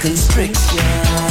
constriction.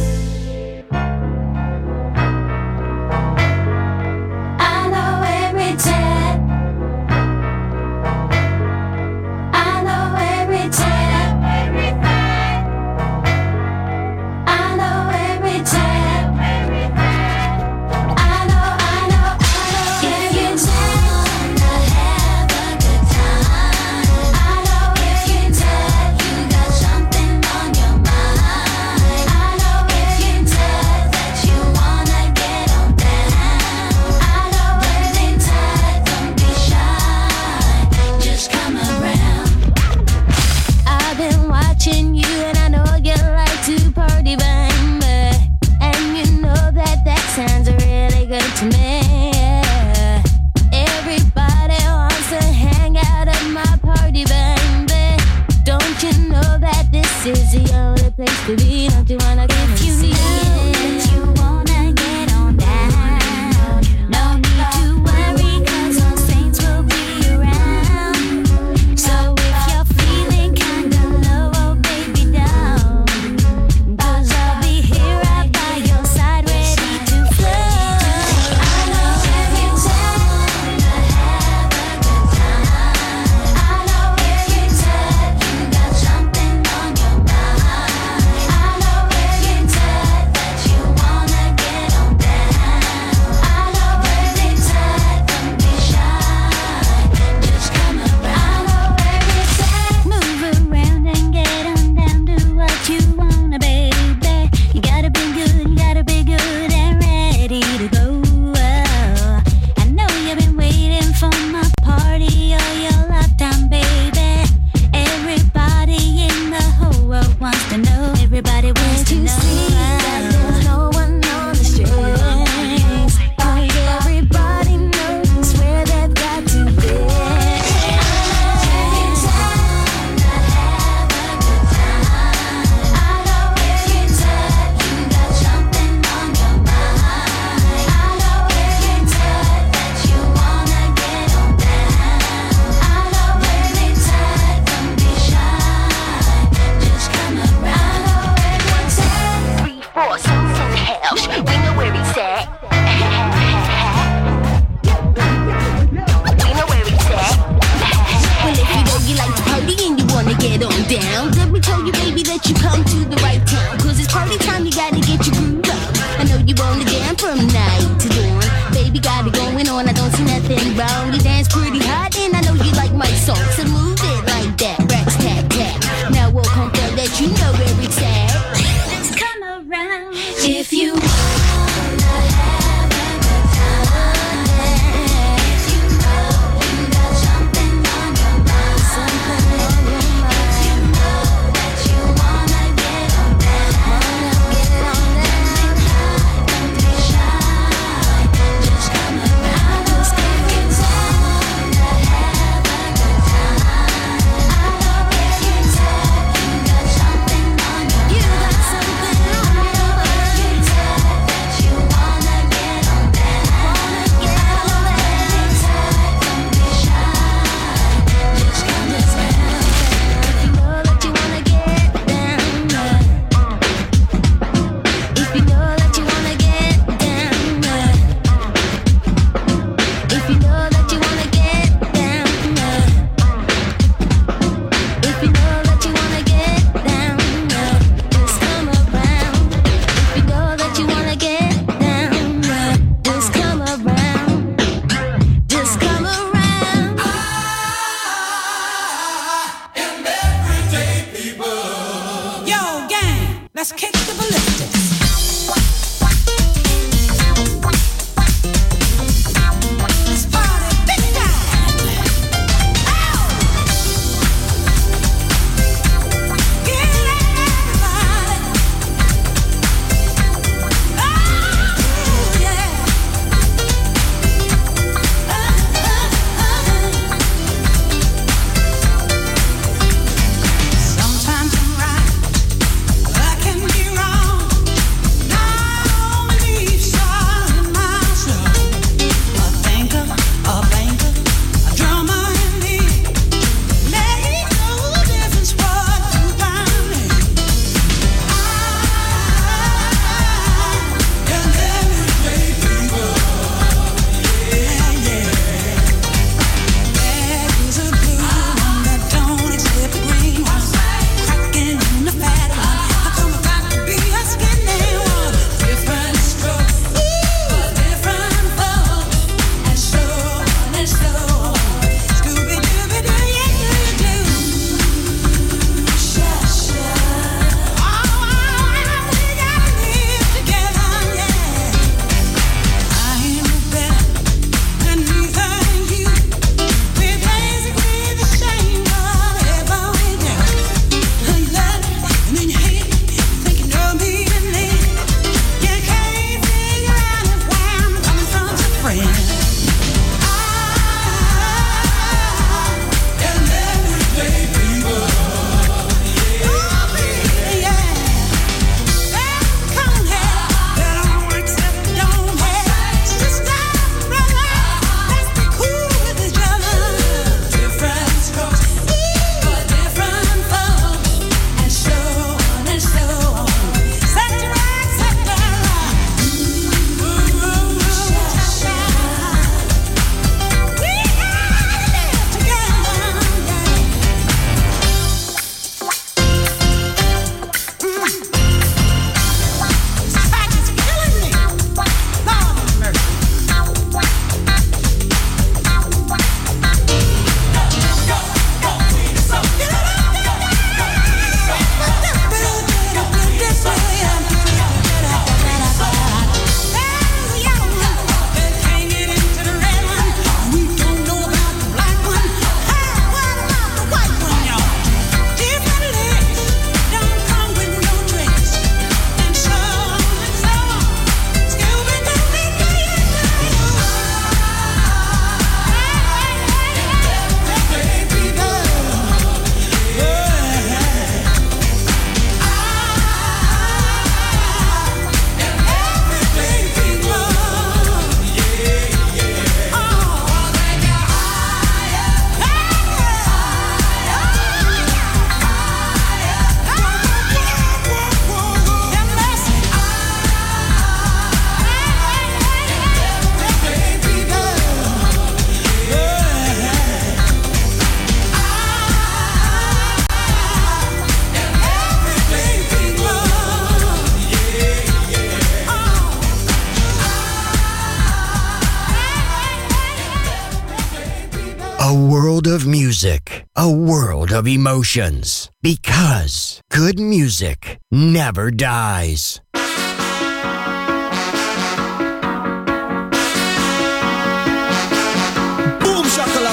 of emotions. Because good music never dies.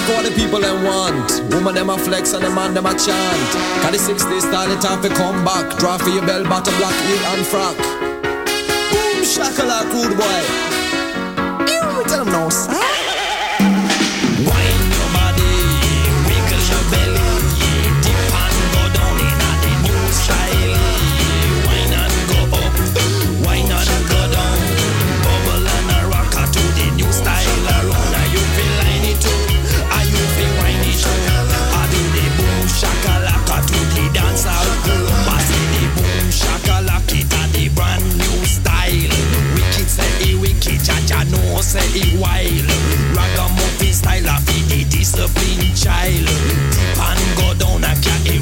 what the people them want. Woman them a flex and the man them a chant. Cause the 60s style it time for come back. Draw for your bell, bottom black, heel and frack. Boom shakalaka, good boy. You tell them no, sir. say seg while Ragamuffin style a fi a discipline child. Deep and go down a cat a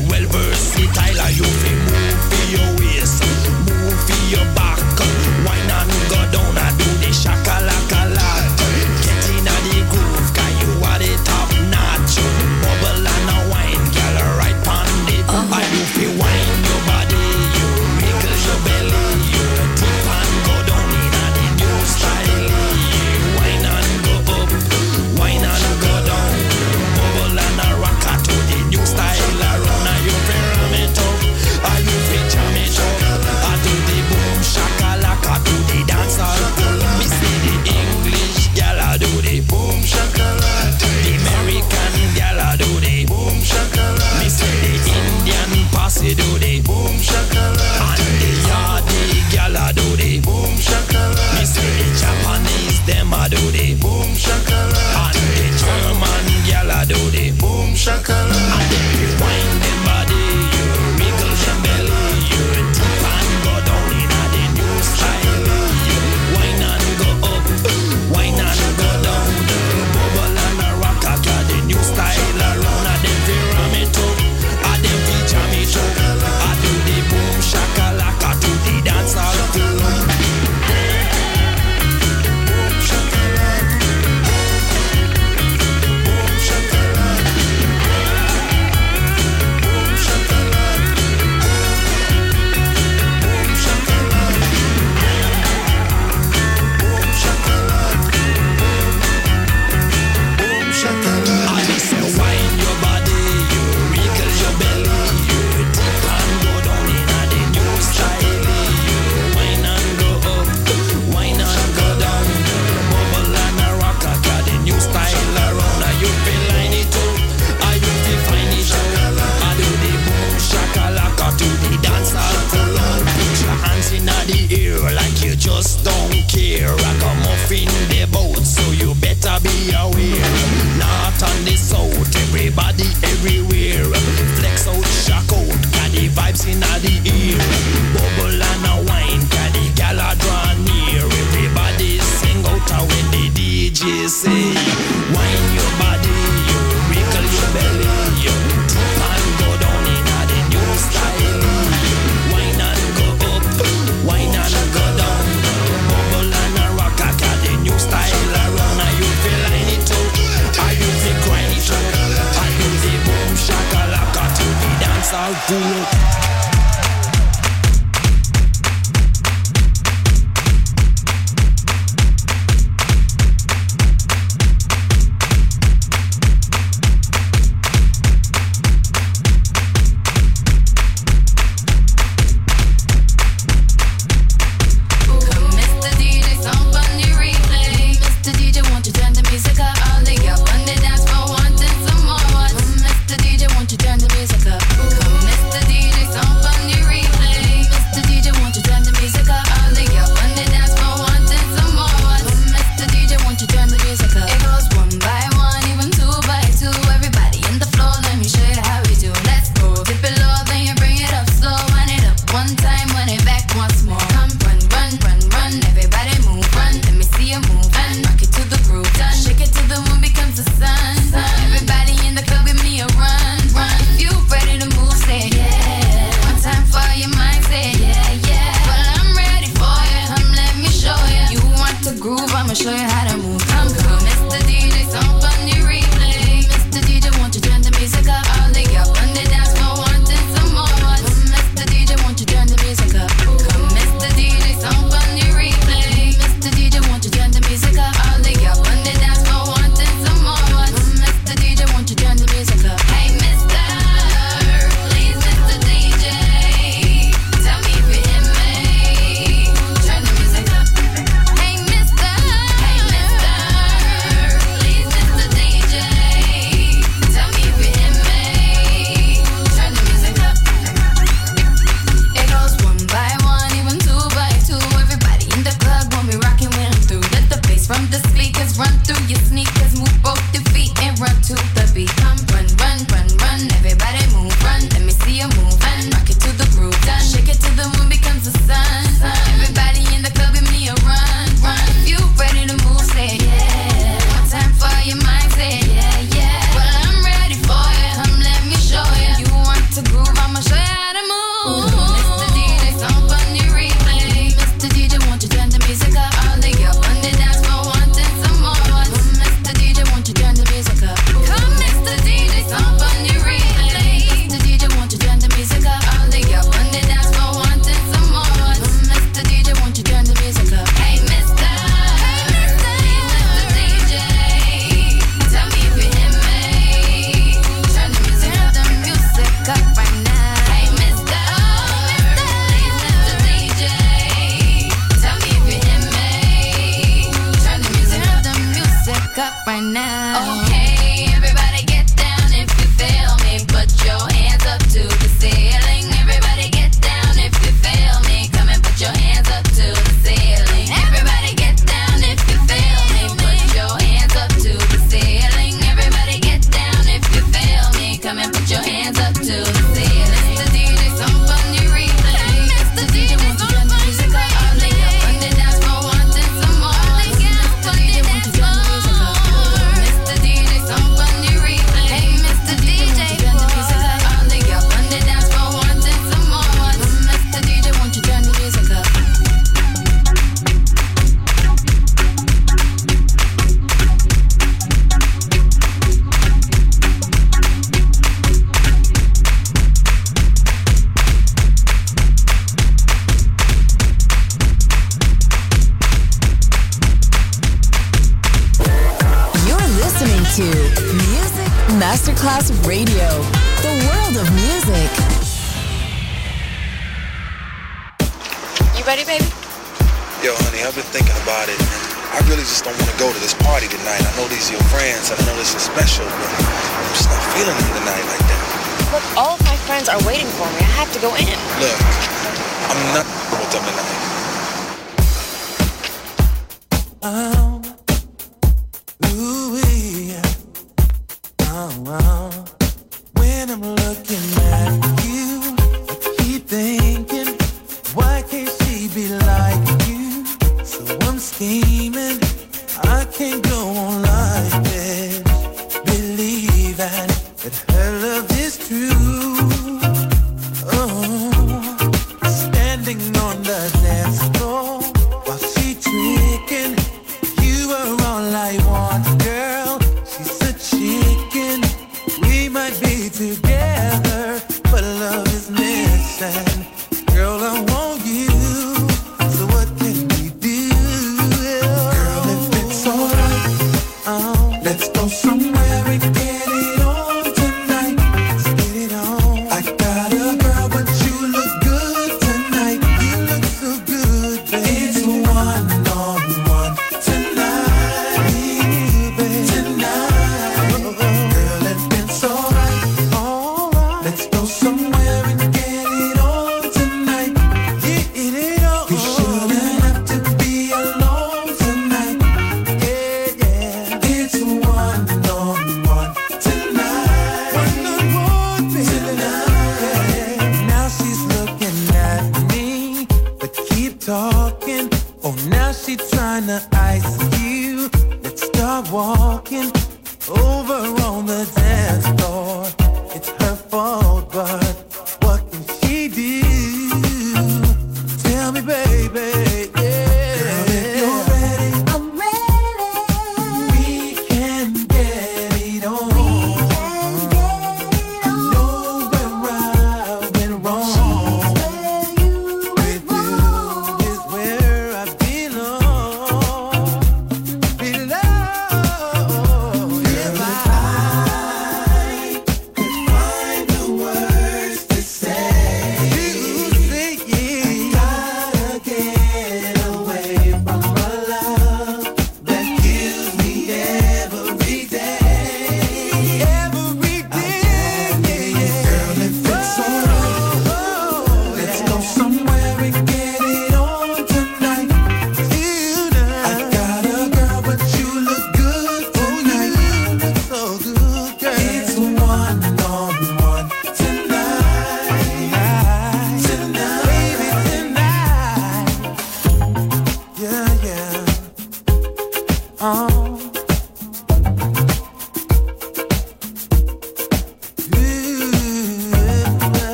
just don't care. I come off in the boat. do it.